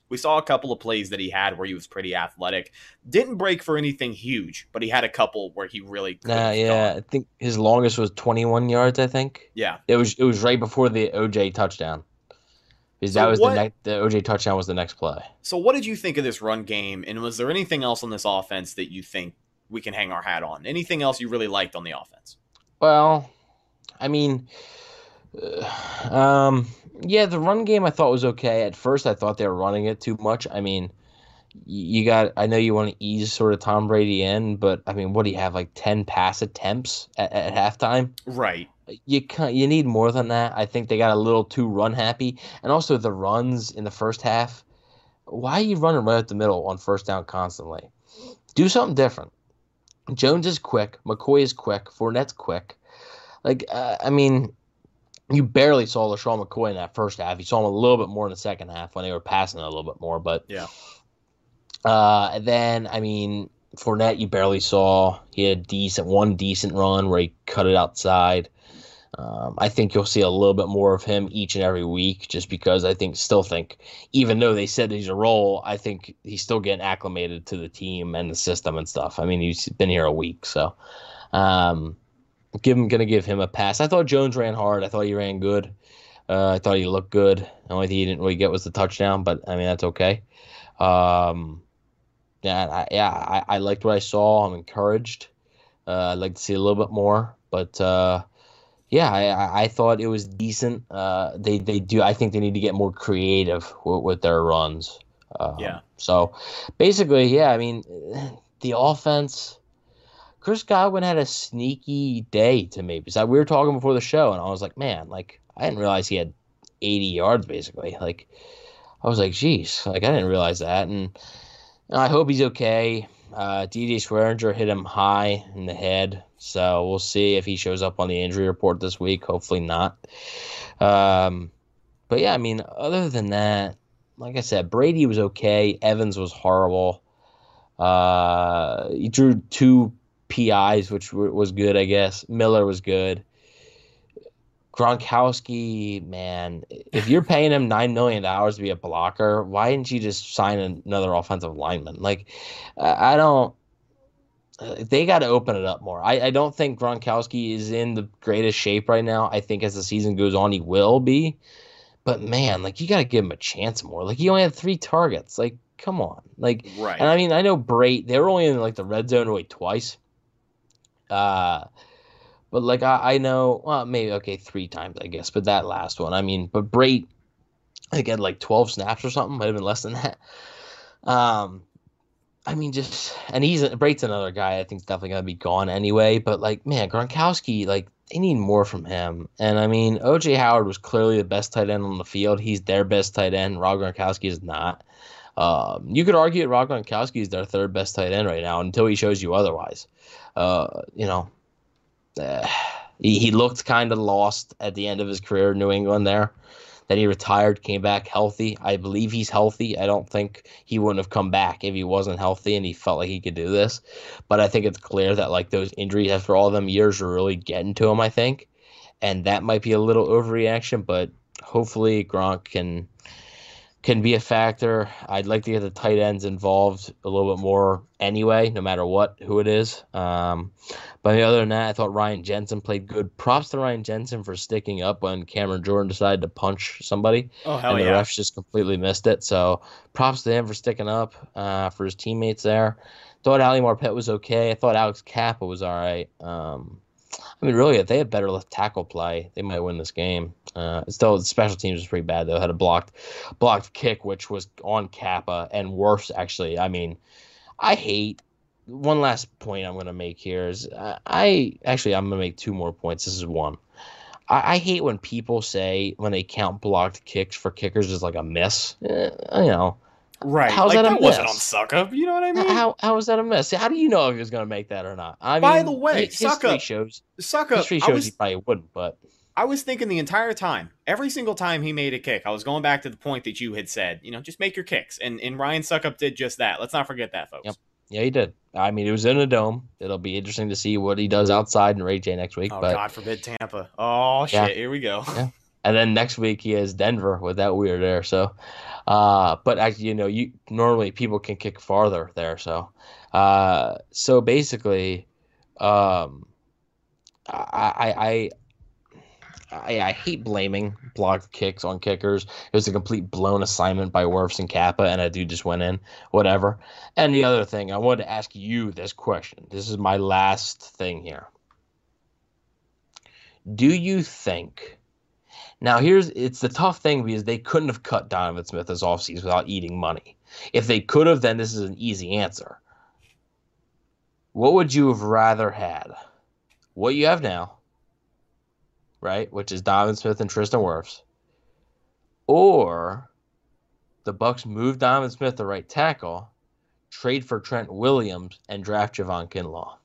We saw a couple of plays that he had where he was pretty athletic. Didn't break for anything huge, but he had a couple where he really Nah, yeah, gone. I think his longest was 21 yards. I think Yeah. it was it was right before the OJ touchdown. Because So that was what- the next the OJ touchdown was the next play. So what did you think of this run game? And was there anything else on this offense that you think we can hang our hat on? Anything else you really liked on the offense? Well, I mean, um, yeah, the run game I thought was okay. At first, I thought they were running it too much. I mean, you got. I know you want to ease sort of Tom Brady in, but I mean, what do you have like ten pass attempts at, at halftime? Right. You can You need more than that. I think they got a little too run happy, and also the runs in the first half. Why are you running right up the middle on first down constantly? Do something different. Jones is quick. McCoy is quick. Fournette's quick. Like, uh, I mean, you barely saw LeSean McCoy in that first half. You saw him a little bit more in the second half when they were passing a little bit more. But Yeah. Uh, and then I mean, Fournette, you barely saw. He had decent one decent run where he cut it outside. Um, I think you'll see a little bit more of him each and every week, just because I think still think, even though they said he's a role, I think he's still getting acclimated to the team and the system and stuff. I mean, he's been here a week, so um, give him gonna give him a pass. I thought Jones ran hard. I thought he ran good. Uh, I thought he looked good. The only thing he didn't really get was the touchdown, but I mean that's okay. Um, yeah, I, yeah, I, I liked what I saw. I'm encouraged. Uh, I'd like to see a little bit more, but uh, yeah, I, I- I thought it was decent. Uh, they they do. I think they need to get more creative with, with their runs. Um, Yeah. So basically, yeah. I mean, the offense. Chris Godwin had a sneaky day to me because we were talking before the show, and I was like, man, like I didn't realize he had 80 yards basically. Like I was like, geez, like I didn't realize that, and I hope he's okay. Uh, DJ Swearinger hit him high in the head, so we'll see if he shows up on the injury report this week. Hopefully not. Um, but yeah, I mean, other than that, like I said, Brady was okay. Evans was horrible. Uh, he drew two PIs, which w- was good, I guess. Miller was good. Gronkowski, man, if you're paying him nine million dollars to be a blocker, why didn't you just sign another offensive lineman? Like, I don't. uh, They got to open it up more. I, I don't think Gronkowski is in the greatest shape right now. I think as the season goes on, he will be. But man, like you got to give him a chance more. Like he only had three targets. Like, come on. Like, Right. and I mean, I know Brate, they were only in like the red zone really twice. Uh, but like I, I know, well, maybe okay, three times I guess. But that last one, I mean, but Brate, had like twelve snaps or something. Might have been less than that. Um, I mean, just and he's Brate's another guy I think definitely gonna be gone anyway. But like, man, Gronkowski, like they need more from him. And I mean, OJ Howard was clearly the best tight end on the field. He's their best tight end. Rob Gronkowski is not. Um, you could argue that Rob Gronkowski is their third best tight end right now until he shows you otherwise. Uh, you know, uh, he, he looked kind of lost at the end of his career in New England there. Then he retired, came back healthy. I believe he's healthy. I don't think he wouldn't have come back if he wasn't healthy and he felt like he could do this. But I think it's clear that like those injuries after all them years are really getting to him, I think. And that might be a little overreaction, but hopefully Gronk can can be a factor. I'd like to get the tight ends involved a little bit more anyway, no matter what who it is. Um, but other than that, I thought Ryan Jensen played good. Props to Ryan Jensen for sticking up when Cameron Jordan decided to punch somebody. Oh hell and the yeah! refs just completely missed it. So props to him for sticking up uh, for his teammates there. Thought Ali Marpet was okay. I thought Alex Cappa was all right. Um, I mean, really, if they had better left tackle play, they might win this game. Uh, still, the special teams was pretty bad though. Had a blocked, blocked kick, which was on Cappa and worse actually. I mean, I hate. One last point I'm going to make here is I, I actually I'm going to make two more points. This is one. I, I hate when people say when they count blocked kicks for kickers is like a miss. Eh, you know, Right. How's like, that a that wasn't on miss? Succop. You know what I mean? how how is that a miss? How do you know if he was going to make that or not? I mean, By mean, the way, Succop- shows Succop. history shows was he probably wouldn't, but I was thinking the entire time, every single time he made a kick, I was going back to the point that you had said, you know, just make your kicks. And and Ryan Succop did just that. Let's not forget that, folks. Yep. yeah, he did. I mean, it was in a dome. It'll be interesting to see what he does outside in Ray Jay next week. Oh, but God forbid Tampa. Oh, shit. Yeah. Here we go. Yeah. and then next week he has Denver with that weird there. So, uh, but actually, you know, you normally people can kick farther there. So, uh, so basically, um, I, I, I, I hate blaming blocked kicks on kickers. It was a complete blown assignment by Wirfs and Cappa, and a dude just went in, whatever. And the other thing, I wanted to ask you this question. This is my last thing here. Do you think? Now here's it's the tough thing because they couldn't have cut Donovan Smith this offseason without eating money. If they could have, then this is an easy answer. What would you have rather had? What you have now, right? Which is Donovan Smith and Tristan Wirfs, or the Bucks move Donovan Smith to right tackle, trade for Trent Williams, and draft Javon Kinlaw.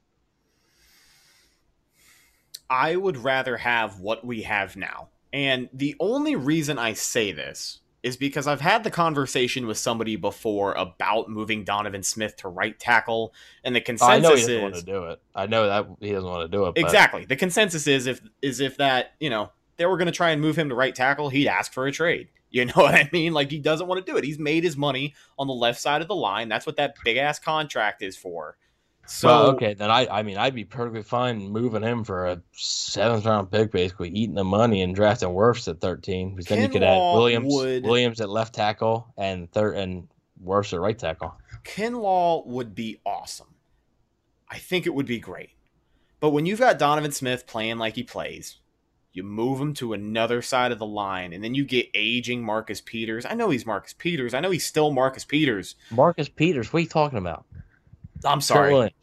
I would rather have what we have now. And the only reason I say this is because I've had the conversation with somebody before about moving Donovan Smith to right tackle, and the oh, I consensus know he doesn't want is to do it. I know that he doesn't want to do it. But exactly the consensus is if is if that you know they were going to try and move him to right tackle, he'd ask for a trade. You know what I mean? Like he doesn't want to do it. He's made his money on the left side of the line. That's what that big ass contract is for. So well, okay, then I, I mean, I'd be perfectly fine moving him for a seventh round pick, basically eating the money and drafting Wirfs at thirteen, because then you could add Williams, would- Williams at left tackle, and third and Wirfs at right tackle. Kinlaw would be awesome. I think it would be great. But when you've got Donovan Smith playing like he plays, you move him to another side of the line, and then you get aging Marcus Peters. I know he's Marcus Peters. I know he's still Marcus Peters. Marcus Peters, what are you talking about? I'm sorry.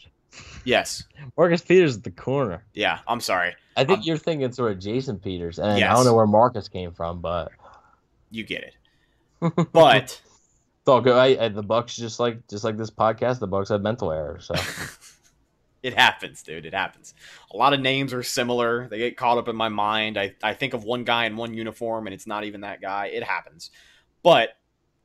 Yes. Marcus Peters at the corner. Yeah, I'm sorry. I think Um, you're thinking sort of Jason Peters, and I don't know where Marcus came from, but You get it. But it's all good. I, I, the Bucks just like just like this podcast, the Bucks have mental errors. So it happens, dude. It happens. A lot of names are similar. They get caught up in my mind. I, I think of one guy in one uniform and it's not even that guy. It happens. But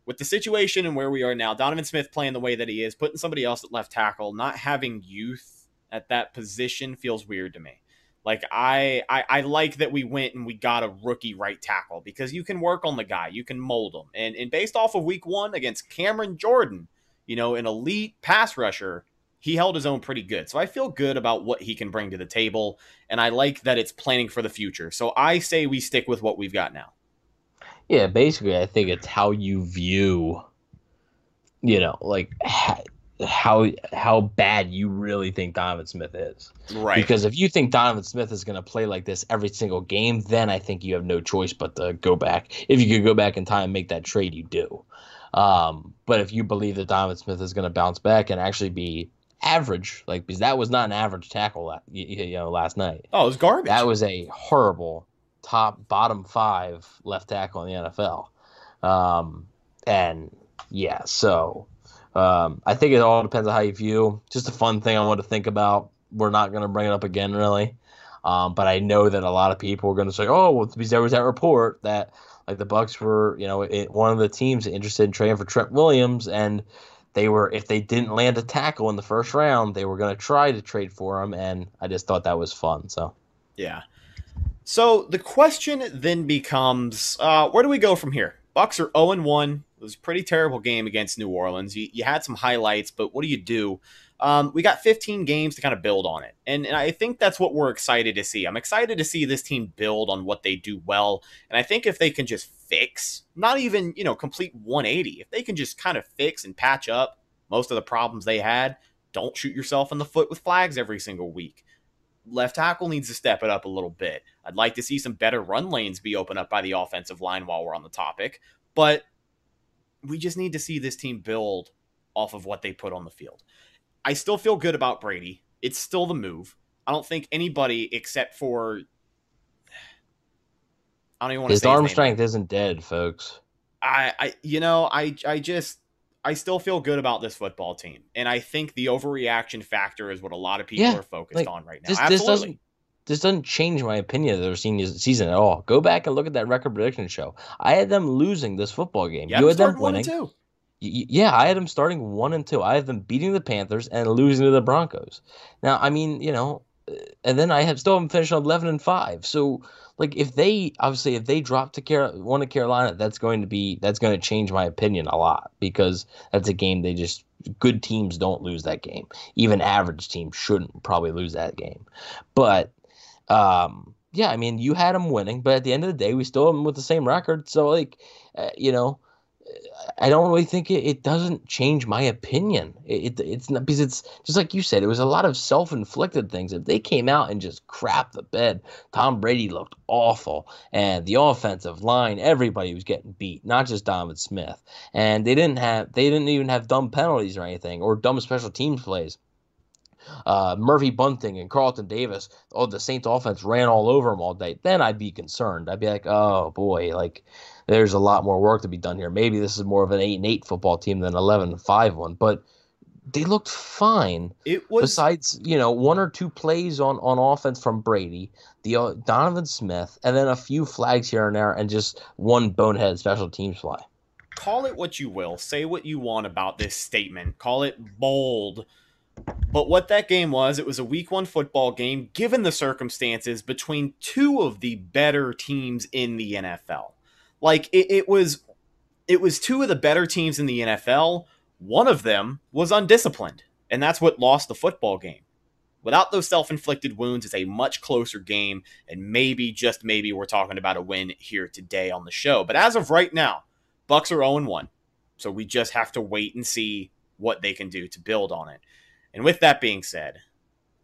with the situation and where we are now, Donovan Smith playing the way that he is, putting somebody else at left tackle, not having youth at that position feels weird to me. Like I, I I like that we went and we got a rookie right tackle because you can work on the guy, you can mold him. And and based off of week one against Cameron Jordan, you know, an elite pass rusher, he held his own pretty good. So I feel good about what he can bring to the table. And I like that it's planning for the future. So I say we stick with what we've got now. Yeah, basically, I think it's how you view, you know, like how how bad you really think Donovan Smith is. Right. Because if you think Donovan Smith is going to play like this every single game, then I think you have no choice but to go back. If you could go back in time and make that trade, you do. Um, but if you believe that Donovan Smith is going to bounce back and actually be average, like because that was not an average tackle, you know, last night. oh, it was garbage. That was a horrible top bottom five left tackle in the NFL. Um, and yeah, so um, I think it all depends on how you view. Just a fun thing I want to think about. We're not going to bring it up again, really. Um, but I know that a lot of people are going to say, "Oh, well, there was that report that like the Bucks were, you know, it, one of the teams interested in trading for Trent Williams, and they were, if they didn't land a tackle in the first round, they were going to try to trade for him." And I just thought that was fun. So Yeah. So the question then becomes, uh, where do we go from here? Bucks are 0 1. It was a pretty terrible game against New Orleans. You, you had some highlights, but what do you do? Um, we got 15 games to kind of build on it. And, and I think that's what we're excited to see. I'm excited to see this team build on what they do well. And I think if they can just fix, not even, you know, complete 180, if they can just kind of fix and patch up most of the problems they had, don't shoot yourself in the foot with flags every single week left tackle needs to step it up a little bit. I'd like to see some better run lanes be opened up by the offensive line while we're on the topic, but we just need to see this team build off of what they put on the field. I still feel good about Brady. It's still the move. I don't think anybody except for I don't even want to his say arm his name. strength isn't dead, folks. I, I you know I I just I still feel good about this football team, and I think the overreaction factor is what a lot of people Yeah, are focused like, on right now. This, Absolutely. this doesn't this doesn't change my opinion of their senior season at all. Go back and look at that record prediction show. I had them losing this football game. yeah, you had them one winning. Y- y- Yeah, I had them starting one and two. I had them beating the Panthers and losing to the Broncos. Now, I mean, you know, and then I have still haven't finished on eleven and five. So, like, if they obviously if they drop to Car- one to Carolina, that's going to be that's going to change my opinion a lot because that's a game they just good teams don't lose that game. Even average teams shouldn't probably lose that game. But um, yeah, I mean, you had them winning, but at the end of the day, we still have them with the same record. So, like, uh, you know, I don't really think it, it doesn't change my opinion. It, it it's not because it's just like you said. It was a lot of self inflicted things. If they came out and just crap the bed, Tom Brady looked awful, and the offensive line, everybody was getting beat, not just Donovan Smith. And they didn't have they didn't even have dumb penalties or anything or dumb special teams plays. Uh, Murphy Bunting and Carlton Davis, oh, the Saints offense ran all over them all day. Then I'd be concerned. I'd be like, oh boy, like there's a lot more work to be done here. Maybe this is more of an eight and eight football team than an 11 and five one, but they looked fine. It was Besides, you know, one or two plays on on offense from Brady, the uh, Donovan Smith, and then a few flags here and there, and just one bonehead special teams fly. call it what you will, say what you want about this statement, call it bold. But what that game was, it was a week one football game, given the circumstances, between two of the better teams in the NFL. Like it, it was it was two of the better teams in the NFL. One of them was undisciplined, and that's what lost the football game. Without those self-inflicted wounds, it's a much closer game, and maybe just maybe we're talking about a win here today on the show. But as of right now, Bucks are 0 1. So we just have to wait and see what they can do to build on it. And with that being said,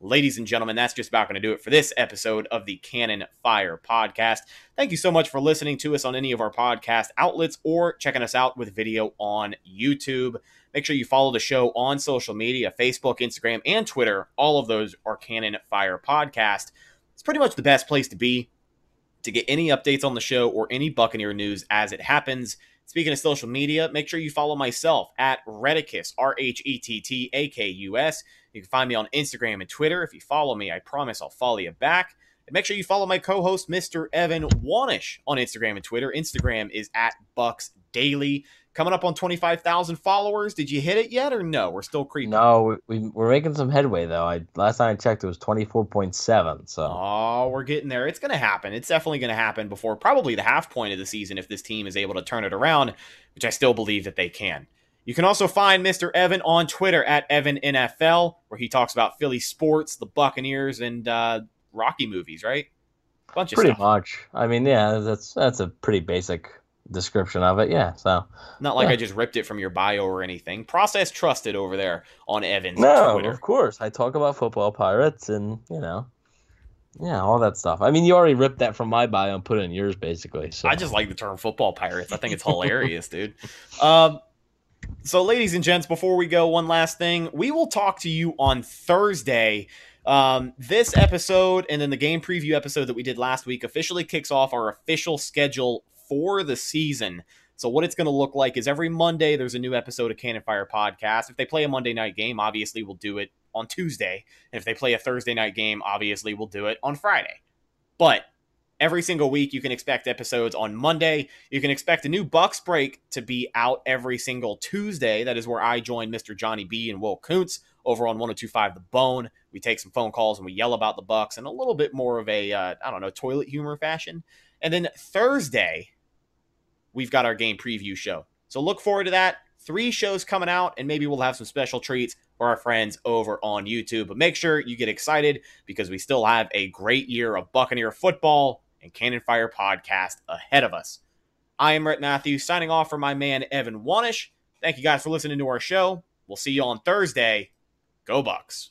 ladies and gentlemen, that's just about going to do it for this episode of the Cannon Fire podcast. Thank you so much for listening to us on any of our podcast outlets or checking us out with video on YouTube. Make sure you follow the show on social media Facebook, Instagram, and Twitter. All of those are Cannon Fire podcast. It's pretty much the best place to be to get any updates on the show or any Buccaneer news as it happens. Speaking of social media, make sure you follow myself at Rhettakus, R H E T T A K U S. You can find me on Instagram and Twitter. If you follow me, I promise I'll follow you back. And make sure you follow my co host, Mr. Evan Wanish, on Instagram and Twitter. Instagram is at Bucks Daily. Coming up on 25,000 followers. Did you hit it yet or no? We're still creeping. No, we, we're making some headway though. I last time I checked, it was twenty four point seven. So Oh, we're getting there. It's going to happen. It's definitely going to happen before probably the half point of the season if this team is able to turn it around, which I still believe that they can. You can also find Mr. Evan on Twitter at EvanNFL, where he talks about Philly sports, the Buccaneers, and uh, Rocky movies, right? Bunch of stuff. pretty much. I mean, yeah, that's that's a pretty basic description of it. Yeah. So Not like Yeah. I just ripped it from your bio or anything. Process trusted over there on Evans no, Twitter. of course I talk about football pirates and you know, yeah, all that stuff. I mean, you already ripped that from my bio and put it in yours, basically. So I just like the term football pirates. I think it's hilarious, dude. Um, so, ladies and gents, before we go, one last thing. We will talk to you on Thursday. Um, this episode and then the game preview episode that we did last week officially kicks off our official schedule for the season. So, what it's going to look like is every Monday there's a new episode of Cannon Fire Podcast. If they play a Monday night game, obviously we'll do it on Tuesday. And if they play a Thursday night game, obviously we'll do it on Friday. But every single week you can expect episodes on monday you can expect a new bucks break to be out every single tuesday that is where i join mr johnny b and will kuntz over on 1025 the bone we take some phone calls and we yell about the bucks in a little bit more of a uh, I don't know toilet humor fashion and then thursday we've got our game preview show so look forward to that three shows coming out and maybe we'll have some special treats for our friends over on youtube but make sure you get excited because we still have a great year of buccaneer football and Cannon Fire podcast ahead of us. I am Rhett Matthews signing off for my man Evan Wanish. Thank you guys for listening to our show. We'll see you on Thursday. Go Bucks.